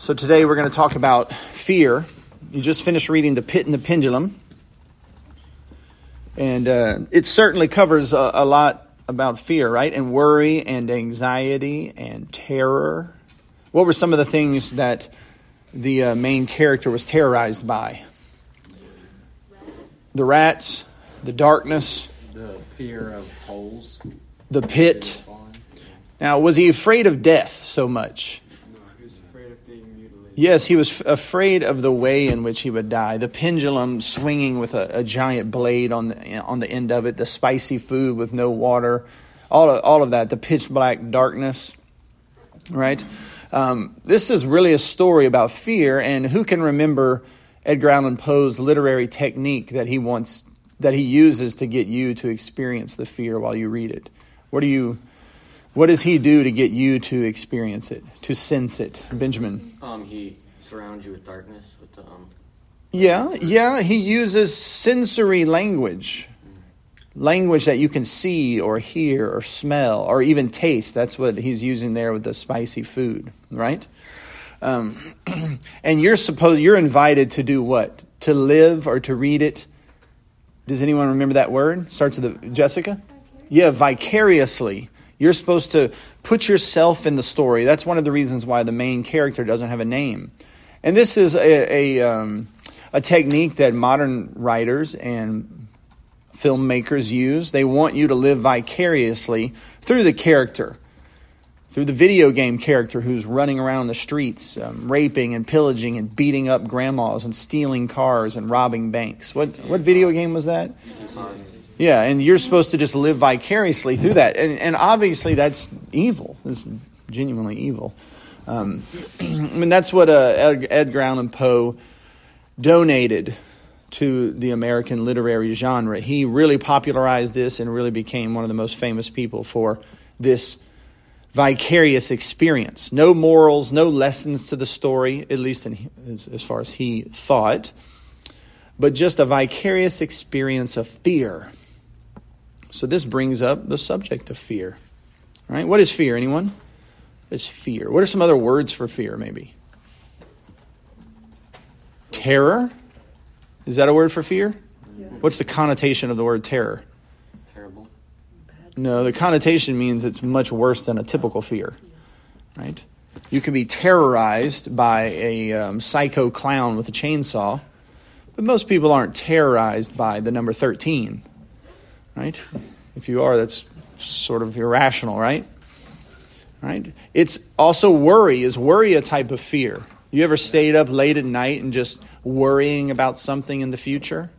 So today we're going to talk about fear. You just finished reading The Pit and the Pendulum. And uh, it certainly covers a, a, lot about fear, right? And worry and anxiety and terror. What were some of the things that the uh, main character was terrorized by? The rats, the darkness, the fear of holes, the pit. Now, was he afraid of death so much? Yes, he was afraid of the way in which he would die. The pendulum swinging with a, a, giant blade on the on the end of it, the spicy food with no water, all of, all of that, the pitch black darkness. Right. Um, this is really a story about fear, and who can remember Edgar Allan Poe's literary technique that he wants that he uses to get you to experience the fear while you read it? What do you what does he do to get you to experience it, to sense it, Benjamin? Um, he surrounds you with darkness. With the, um... Yeah, yeah. He uses sensory language, language that you can see or hear or smell or even taste. That's what he's using there with the spicy food, right? Um, and you're supposed you're invited to do what? To live or to read it. Does anyone remember that word? Starts with the Jessica. Yeah, vicariously you're supposed to put yourself in the story. That's one of the reasons why the main character doesn't have a name. And this is a, a, um, a technique that modern writers and filmmakers use. They want you to live vicariously through the character, through the video game character who's running around the streets, um, raping and pillaging and beating up grandmas and stealing cars and robbing banks. What, what video game was that? Yeah, and you're supposed to just live vicariously through that. And, and obviously, that's evil. It's genuinely evil. Um, I mean, that's what uh, Edgar Allan Poe donated to the American literary genre. He really popularized this and really became one of the most famous people for this vicarious experience. No morals, no lessons to the story, at least in, as, as far as he thought, but just a vicarious experience of fear so this brings up the subject of fear. Right? What is fear? Anyone? It's fear. What are some other words for fear, maybe? Terror? Is that a word for fear? Yeah. What's the connotation of the word terror? Terrible. No, the connotation means it's much worse than a typical fear. Right? You can be terrorized by a um, psycho clown with a chainsaw, but most people aren't terrorized by the number 13 right? If you are, that's sort of irrational, right? Right? It's also worry. Is worry a type of fear? You ever stayed up late at night and just worrying about something in the future?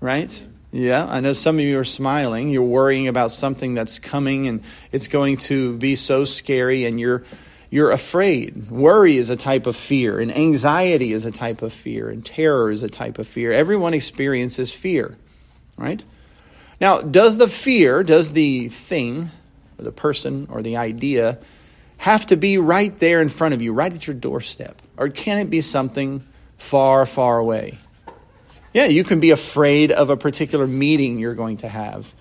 Right? Yeah, I know some of you are smiling. You're worrying about something that's coming and it's going to be so scary and you're you're afraid. Worry is a type of fear, and anxiety is a type of fear, and terror is a type of fear. Everyone experiences fear, right? Now, does the fear, does the thing, or the person, or the idea have to be right there in front of you, right at your doorstep? Or can it be something far, far away? Yeah, you can be afraid of a particular meeting you're going to have.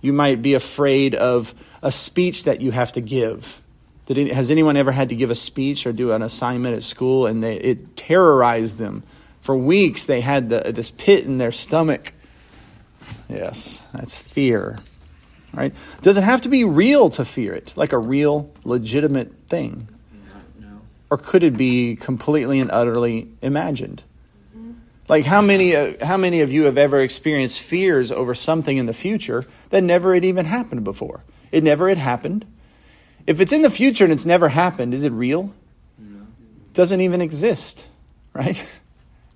You might be afraid of a speech that you have to give. Did has anyone ever had to give a speech or do an assignment at school and they, it terrorized them? For weeks, they had the, this pit in their stomach Yes, that's fear. Right? Does it have to be real to fear it, like a real, legitimate thing? No. Or could it be completely and utterly imagined? Like how many, uh, how many of you have ever experienced fears over something in the future that never had even happened before? It never had happened. If it's in the future and it's never happened, is it real? No. It doesn't even exist, right?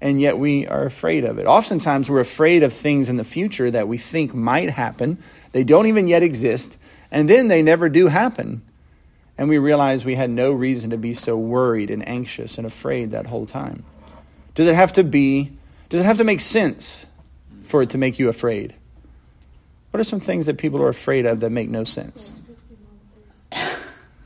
and yet we are afraid of it. Oftentimes, we're afraid of things in the future that we think might happen. They don't even yet exist, and then they never do happen. And we realize we had no reason to be so worried and anxious and afraid that whole time. Does it have to be, does it have to make sense for it to make you afraid? What are some things that people are afraid of that make no sense?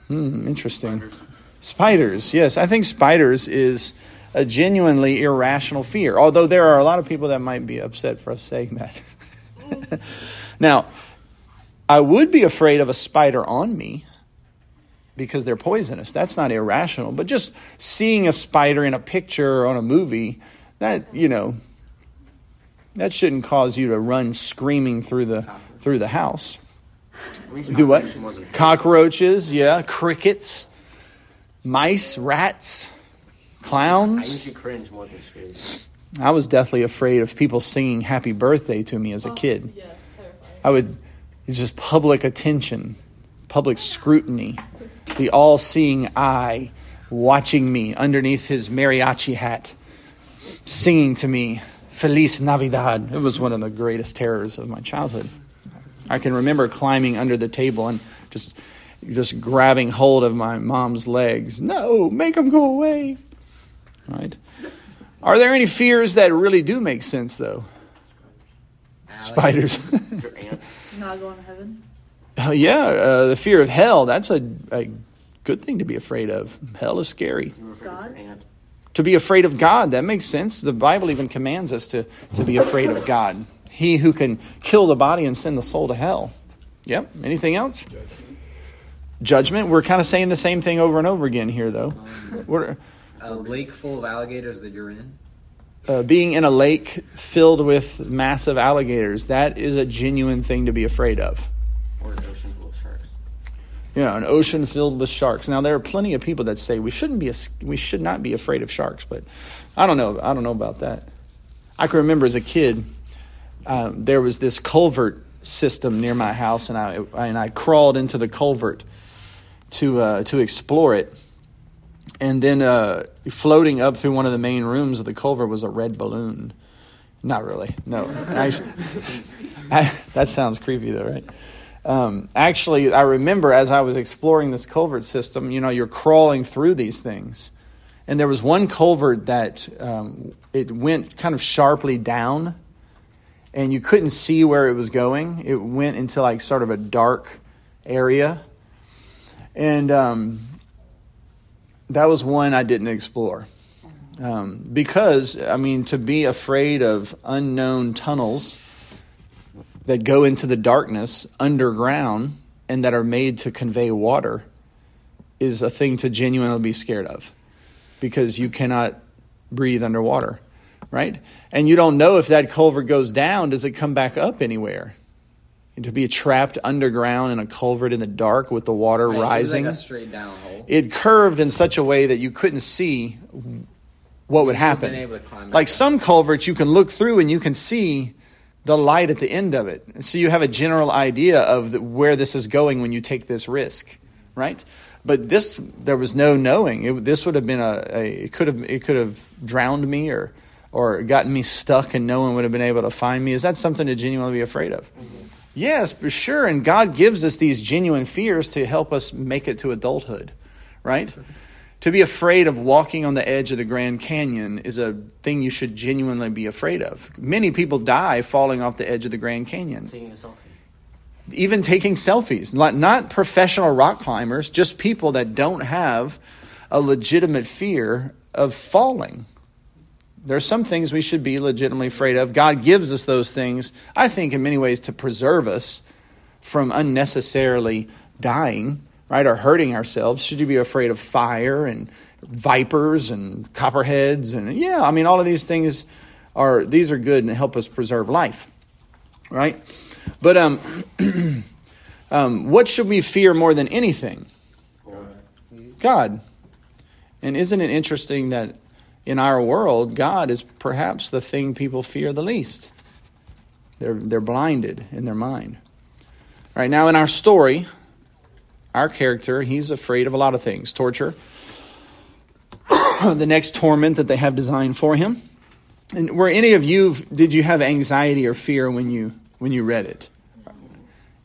Hmm, interesting. Spiders. spiders. Yes, I think spiders is a genuinely irrational fear. Although there are a lot of people that might be upset for us saying that. now, I would be afraid of a spider on me. because they're poisonous. That's not irrational. But just seeing a spider in a picture or on a movie, that, you know, that shouldn't cause you to run screaming through the through the house. Do what? cockroach wasn't afraid. Cockroaches, yeah, crickets, mice, rats, I clowns. usually cringe more than scared. I was deathly afraid of people singing happy birthday to me as a oh, kid. Yes, terrifying. I would, it's just public attention, public scrutiny, the all seeing eye watching me underneath his mariachi hat, singing to me, Feliz Navidad. It was one of the greatest terrors of my childhood. I can remember climbing under the table and just, just grabbing hold of my mom's legs. No, make them go away. Right? Are there any fears that really do make sense, though? Spiders. Your aunt. Not going to heaven. Oh, yeah, uh, the fear of hell, that's a, a good thing to be afraid of. Hell is scary. Afraid God? of your aunt. To be afraid of God, that makes sense. The Bible even commands us to, to be afraid of God. He who can kill the body and send the soul to hell. Yep. Anything else? Judgment. We're kind of saying the same thing over and over again here, though. We're, A lake full of alligators that you're in. uh, being in a lake filled with massive alligators, that is a genuine thing to be afraid of. Or an ocean full of sharks. Yeah, an ocean filled with sharks. Now there are plenty of people that say we shouldn't be a, we should not be afraid of sharks, but I don't know. I don't know about that. I can remember as a kid, um, there was this culvert system near my house, and I and I crawled into the culvert to uh, to explore it, and then uh, floating up through one of the main rooms of the culvert was a red balloon. Not really. No, actually, I, that sounds creepy though, right? Um, actually, I remember as I was exploring this culvert system, you know, you're crawling through these things. And there was one culvert that um, it went kind of sharply down, and you couldn't see where it was going. It went into like sort of a dark area. And um, that was one I didn't explore. Um, because, I mean, to be afraid of unknown tunnels that go into the darkness underground and that are made to convey water is a thing to genuinely be scared of because you cannot breathe underwater, right? And you don't know if that culvert goes down, does it come back up anywhere? And to be trapped underground in a culvert in the dark with the water Right, it rising, like down hole. it curved in such a way that you couldn't see what would happen. able to climb Like some culverts, you can look through and you can see the light at the end of it. So you have a general idea of the, where this is going when you take this risk, right? But this, there was no knowing. It, this would have been a, a it could have it could have drowned me or or gotten me stuck and no one would have been able to find me. Is that something to genuinely be afraid of? Mm-hmm. Yes, for sure. And God gives us these genuine fears to help us make it to adulthood, right? To be afraid of walking on the edge of the Grand Canyon is a thing you should genuinely be afraid of. Many people die falling off the edge of the Grand Canyon, Taking a selfie. even taking selfies. Not, not professional rock climbers, just people that don't have a legitimate fear of falling. There are some things we should be legitimately afraid of. God gives us those things, I think, in many ways to preserve us from unnecessarily dying, right, or hurting ourselves. Should you be afraid of fire and vipers and copperheads and yeah, I mean all of these things are these are good and help us preserve life. Right? But um um what should we fear more than anything? God. And isn't it interesting that in our world, God is perhaps the thing people fear the least? They're, they're blinded in their mind. Right now, in our story, our character, he's afraid of a lot of things torture, the next torment that they have designed for him. And were any of you, did you have anxiety or fear when you, when you read it?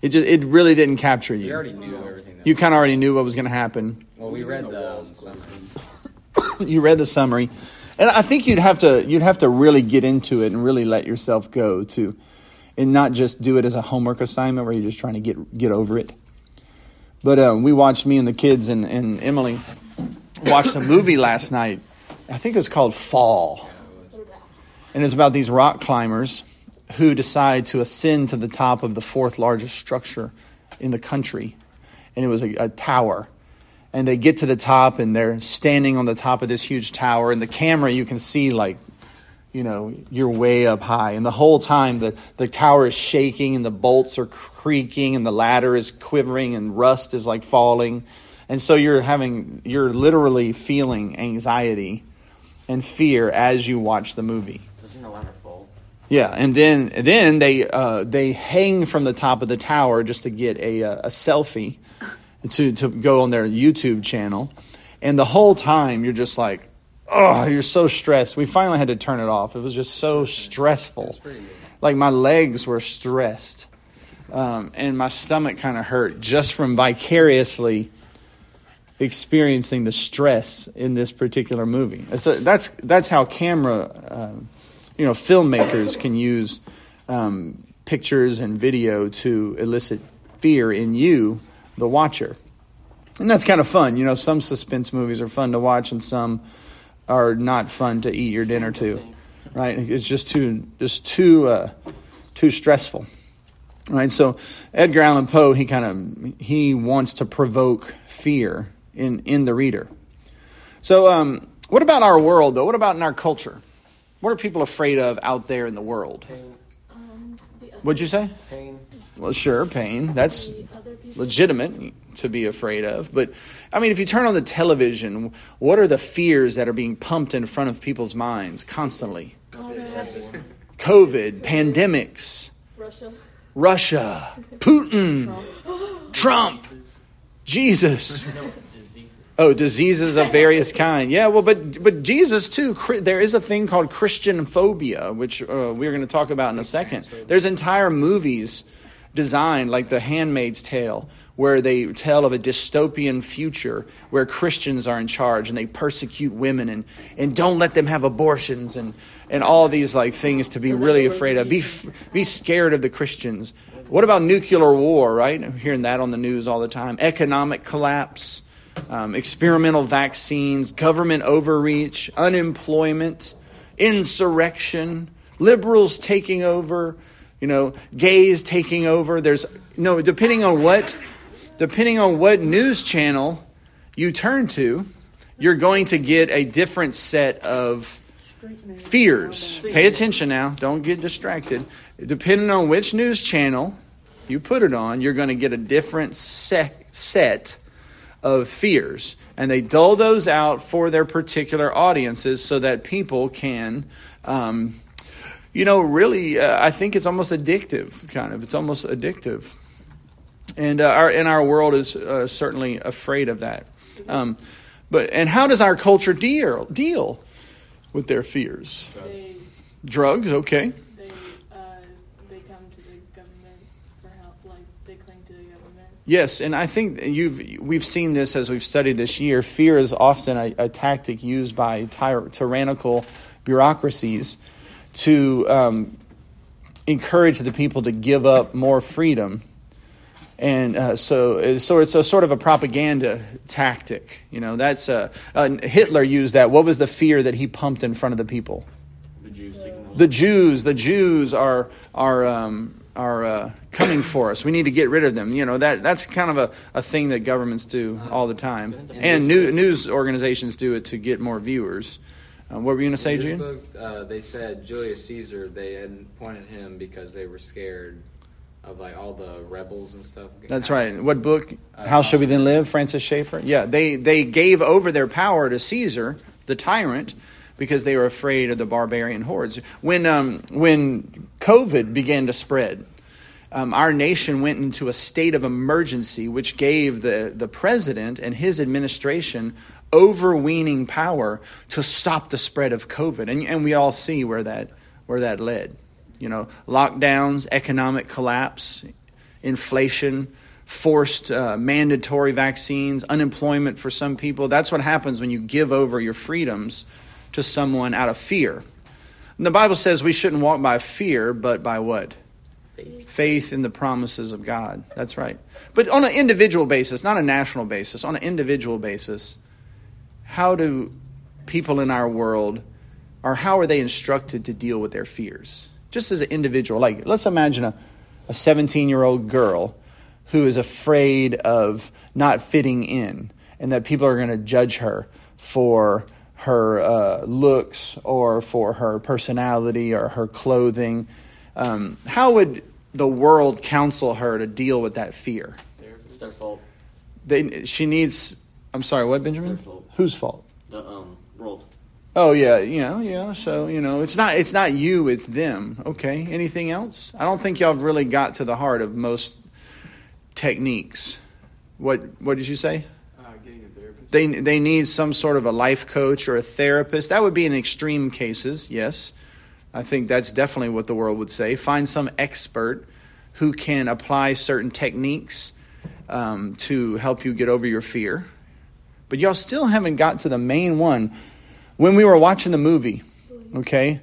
It, just, it really didn't capture you. already knew everything. That You kind of already knew what was going to happen. well, we read the um. you read the summary. And i think you'd have to you'd have to really get into it and really let yourself go to and not just do it as a homework assignment where you're just trying to get get over it. But uh, we watched me and the kids and, and emily watched a movie last night. I think it was called fall. And it's about these rock climbers who decide to ascend to the top of the fourth largest structure in the country. And it was a, a tower and they get to the top and they're standing on the top of this huge tower and the camera you can see like you know you're way up high. And the whole time the, the tower is shaking and the bolts are creaking and the ladder is quivering and rust is like falling. And so you're having you're literally feeling anxiety and fear as you watch the movie. Doesn't the ladder fall? yeah, and then then they uh, they hang from the top of the tower just to get a a selfie to to go on their YouTube channel, and the whole time you're just like, oh, you're so stressed. We finally had to turn it off. It was just so stressful. Like my legs were stressed, um, and my stomach kind of hurt just from vicariously experiencing the stress in this particular movie. That's a, that's that's how camera, um, you know, filmmakers can use um, pictures and video to elicit fear in you, the watcher, and that's kind of fun. You know, some suspense movies are fun to watch, and some are not fun to eat your dinner to. Right? It's just too just too uh, too stressful. Right? So Edgar Allan Poe, he kind of he wants to provoke fear in in the reader. So, um, what about our world, though? What about in our culture? What are people afraid of out there in the world? Pain. Um, the other, What'd you say? Pain. Well, sure, pain. That's the other people. Legitimate to be afraid of. But, I mean, if you turn on the television, what are the fears that are being pumped in front of people's minds constantly? COVID, pandemics, Russia. Russia, Putin, Trump, Jesus. Oh, diseases of various kind. Yeah, well, but but Jesus too. There is a thing called Christian phobia, which uh, we're going to talk about in a second. There's entire movies designed, like The Handmaid's Tale, where they tell of a dystopian future where Christians are in charge and they persecute women and and don't let them have abortions and and all these like things to be really afraid of. Be be scared of the Christians. What about nuclear war? Right, I'm hearing that on the news all the time. Economic collapse um, experimental vaccines, government overreach, unemployment, insurrection, liberals taking over, you know, gays taking over. There's no depending on what depending on what news channel you turn to, you're going to get a different set of fears. Pay attention now. Don't get distracted. Depending on which news channel you put it on, you're going to get a different sec- set of fears. And they dole those out for their particular audiences so that people can, um, you know, really, uh, I think it's almost addictive, kind of. It's almost addictive. And uh, our, and our world is uh, certainly afraid of that. Um, but and how does our culture deal deal with their fears? They, Drugs, okay. they, uh, they come to the government for help, like, they cling to the government. Yes, and I think you've we've seen this as we've studied this year. Fear is often a, a tactic used by tyr- tyrannical bureaucracies to um, encourage the people to give up more freedom, and uh, so so it's a sort of a propaganda tactic. You know, that's uh, uh, Hitler used that. What was the fear that he pumped in front of the people? The Jews the Jews, the Jews are are um, are uh, coming for us. We need to get rid of them. You know that that's kind of a, a thing that governments do all the time, and new, news organizations do it to get more viewers. Uh, what were you going to say, June? book, uh, they said Julius Caesar. They had appointed him because they were scared of like all the rebels and stuff. That's right. What book? How shall we then live? Francis Schaeffer. Yeah, they they gave over their power to Caesar, the tyrant, because they were afraid of the barbarian hordes. When um, when COVID began to spread, um, our nation went into a state of emergency, which gave the the president and his administration overweening power to stop the spread of COVID, and and we all see where that where that led. You know, lockdowns, economic collapse, inflation, forced uh, mandatory vaccines, unemployment for some people. That's what happens when you give over your freedoms to someone out of fear. And the Bible says we shouldn't walk by fear, but by what? Faith in the promises of God. That's right. But on an individual basis, not a national basis, on an individual basis, how do people in our world, or how are they instructed to deal with their fears? Just as an individual. Like, let's imagine a, a 17 year old girl who is afraid of not fitting in and that people are going to judge her for her uh, looks or for her personality or her clothing. Um, how would the world counsel her to deal with that fear? It's their fault. They, she needs. I'm sorry. What, Benjamin? Their fault. Whose fault? The um world. Oh yeah, yeah, yeah. So you know, it's not it's not you, it's them. Okay. Anything else? I don't think y'all have really got to the heart of most techniques. What What did you say? Uh, getting a therapist. They they need some sort of a life coach or a therapist. That would be in extreme cases. Yes, I think that's definitely what the world would say. Find some expert who can apply certain techniques um, to help you get over your fear. But y'all still haven't got to the main one. When we were watching the movie, okay,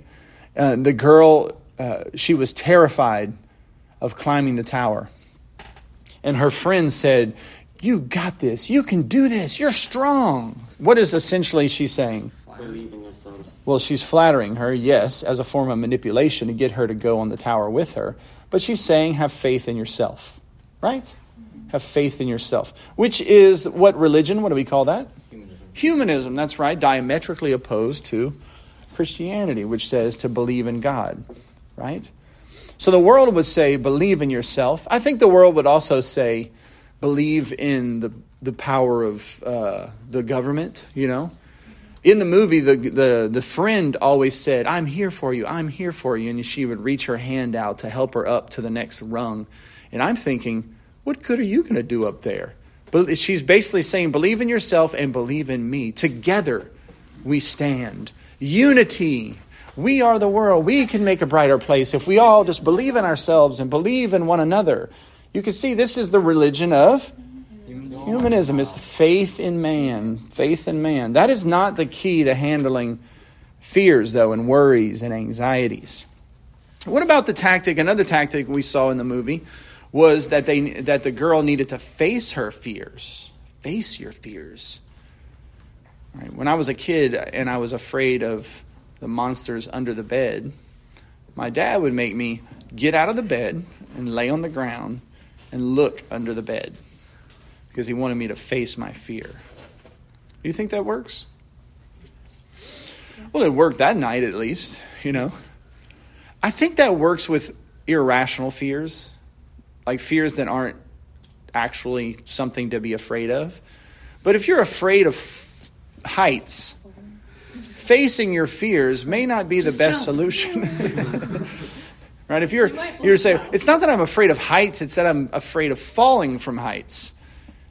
uh, the girl uh, she was terrified of climbing the tower, and her friend said, "You got this. You can do this. You're strong." What is essentially she saying? Believe in yourselves. Well, she's flattering her, yes, as a form of manipulation to get her to go on the tower with her. But she's saying, have faith in yourself, right? Have faith in yourself, which is what religion, what do we call that? Humanism. Humanism, that's right, diametrically opposed to Christianity, which says to believe in God, right? So the world would say, believe in yourself. I think the world would also say, believe in the, the power of uh, the government, you know? In the movie, the, the, the friend always said, I'm here for you, I'm here for you. And she would reach her hand out to help her up to the next rung. And I'm thinking, what good are you going to do up there? But she's basically saying, believe in yourself and believe in me. Together we stand. Unity. We are the world. We can make a brighter place if we all just believe in ourselves and believe in one another. You can see this is the religion of humanism. It's faith in man. Faith in man. That is not the key to handling fears, though, and worries and anxieties. What about the tactic? Another tactic we saw in the movie was that they that the girl needed to face her fears. Face your fears. Right. When I was a kid and I was afraid of the monsters under the bed, my dad would make me get out of the bed and lay on the ground and look under the bed because he wanted me to face my fear. Do you think that works? Well, it worked that night at least, you know. I think that works with irrational fears, like fears that aren't actually something to be afraid of. But if you're afraid of heights, facing your fears may not be the best solution. right? If you're you you're saying it's not that I'm afraid of heights, it's that I'm afraid of falling from heights.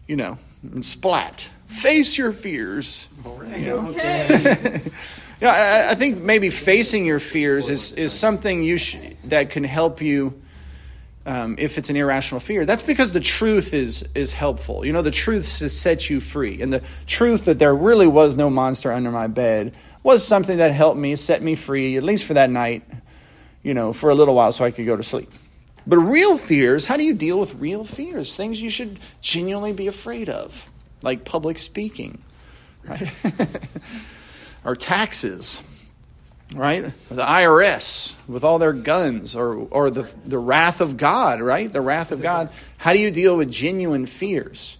You know, and splat. Face your fears. You know? Okay. Yeah, I, I think maybe facing your fears is, is something you sh- that can help you um, if it's an irrational fear. That's because the truth is is helpful. You know, the truth sets you free, and the truth that there really was no monster under my bed was something that helped me, set me free, at least for that night. You know, for a little while, so I could go to sleep. But real fears, how do you deal with real fears? Things you should genuinely be afraid of, like public speaking, right? or taxes, right? The IRS with all their guns, or, or the, the wrath of God, right? The wrath of God. How do you deal with genuine fears?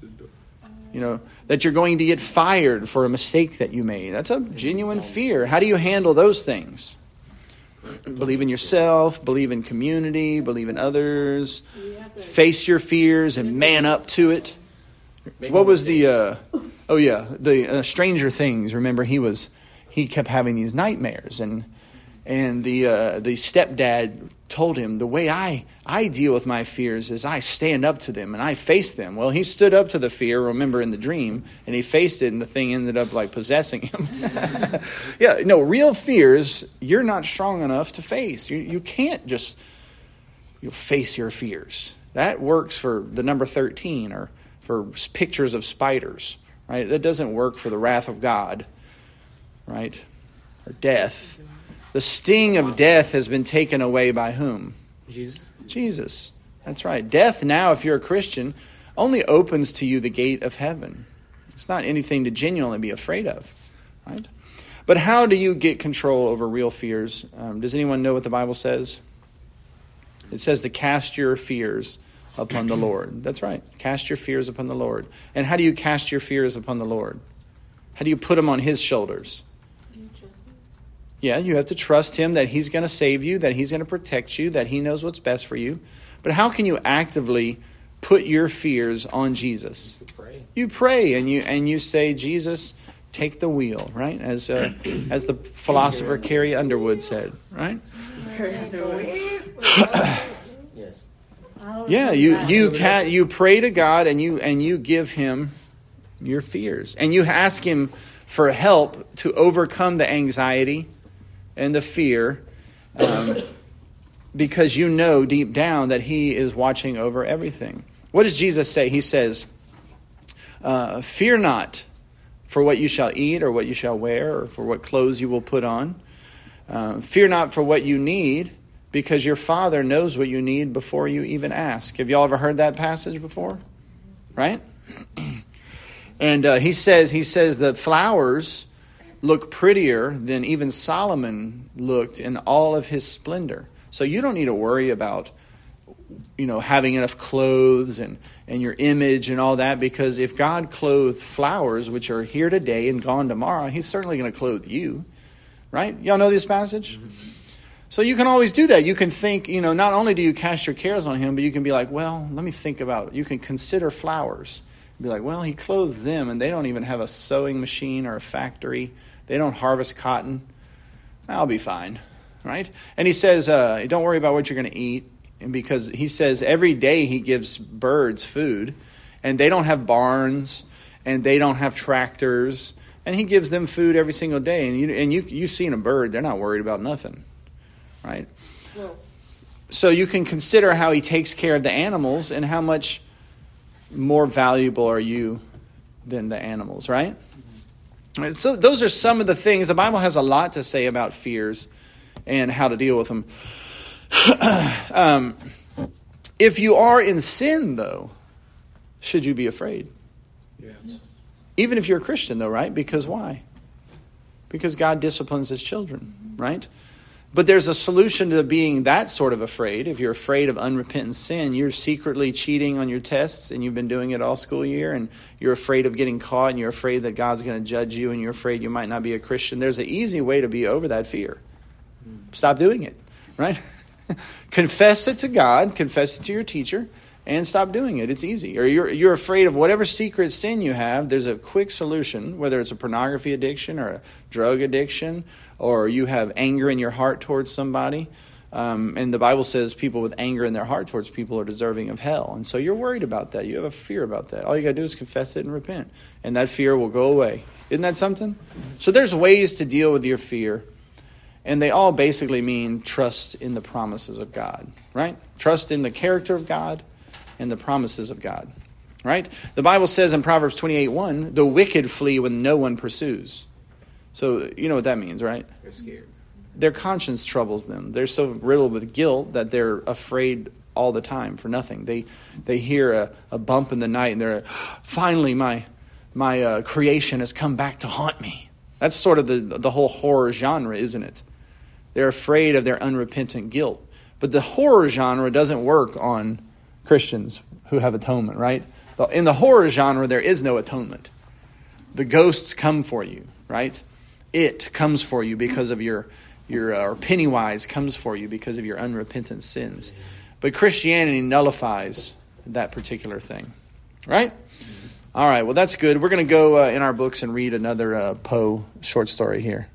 You know, that you're going to get fired for a mistake that you made. That's a genuine fear. How do you handle those things? Believe in yourself, believe in community, believe in others, You have to- face your fears and man up to it. What was the? Uh, oh yeah, the uh, Stranger Things. Remember, he was he kept having these nightmares, and and the uh, the stepdad told him the way I I deal with my fears is I stand up to them and I face them. Well, he stood up to the fear. Remember in the dream, and he faced it, and the thing ended up like possessing him. yeah, no, real fears you're not strong enough to face. You you can't just you face your fears. That works for the number 13 or for pictures of spiders, right? That doesn't work for the wrath of God, right? Or death. The sting of death has been taken away by whom? Jesus. Jesus. That's right. Death now, if you're a Christian, only opens to you the gate of heaven. It's not anything to genuinely be afraid of, right? But how do you get control over real fears? Um, does anyone know what the Bible says? It says to cast your fears upon the Lord. That's right. Cast your fears upon the Lord. And how do you cast your fears upon the Lord? How do you put them on His shoulders? Do you trust him? Yeah, you have to trust Him that He's going to save you, that He's going to protect you, that He knows what's best for you. But how can you actively put your fears on Jesus? You pray. You pray and you and you say, Jesus, take the wheel, right? As uh, as the philosopher Carrie Underwood said, right? Yes. Yeah, you you can you pray to God and you and you give Him your fears and you ask Him for help to overcome the anxiety and the fear, um, because you know deep down that He is watching over everything. What does Jesus say? He says, uh, "Fear not for what you shall eat or what you shall wear or for what clothes you will put on. Uh, fear not for what you need." because your father knows what you need before you even ask. Have y'all ever heard that passage before? Right? And uh, he says he says that flowers look prettier than even Solomon looked in all of his splendor. So you don't need to worry about you know having enough clothes and and your image and all that because if God clothed flowers which are here today and gone tomorrow, he's certainly going to clothe you. Right? Y'all know this passage? So you can always do that. You can think, you know, not only do you cast your cares on him, but you can be like, well, let me think about it. You can consider flowers. Be like, well, he clothes them, and they don't even have a sewing machine or a factory. They don't harvest cotton. I'll be fine, right? And he says, uh, don't worry about what you're going to eat, and because he says every day he gives birds food, and they don't have barns, and they don't have tractors, and he gives them food every single day. And you and you you've seen a bird; they're not worried about nothing right? Well, So you can consider how he takes care of the animals and how much more valuable are you than the animals, right? Right, So those are some of the things. The Bible has a lot to say about fears and how to deal with them. um, if you are in sin, though, should you be afraid? Yes. Even if you're a Christian, though, right? Because why? Because God disciplines his children, right? But there's a solution to being that sort of afraid. If you're afraid of unrepentant sin, you're secretly cheating on your tests and you've been doing it all school year and you're afraid of getting caught and you're afraid that God's going to judge you and you're afraid you might not be a Christian. There's an easy way to be over that fear. Hmm. Stop doing it, right? confess it to God, confess it to your teacher, and stop doing it. It's easy. Or you're, you're afraid of whatever secret sin you have, there's a quick solution, whether it's a pornography addiction or a drug addiction, or you have anger in your heart towards somebody. Um, and the Bible says people with anger in their heart towards people are deserving of hell. And so you're worried about that. You have a fear about that. All you got to do is confess it and repent. And that fear will go away. Isn't that something? So there's ways to deal with your fear. And they all basically mean trust in the promises of God, right? Trust in the character of God and the promises of God, right? The Bible says in Proverbs 28 1, the wicked flee when no one pursues. So you know what that means, right? They're scared. Their conscience troubles them. They're so riddled with guilt that they're afraid all the time for nothing. They they hear a, a bump in the night and they're finally my my uh, creation has come back to haunt me. That's sort of the the whole horror genre, isn't it? They're afraid of their unrepentant guilt. But the horror genre doesn't work on Christians who have atonement, right? In the horror genre, there is no atonement. The ghosts come for you, right? It comes for you because of your your uh, or Pennywise comes for you because of your unrepentant sins. But Christianity nullifies that particular thing, right? All right, well that's good. We're going to go uh, in our books and read another uh, Poe short story here.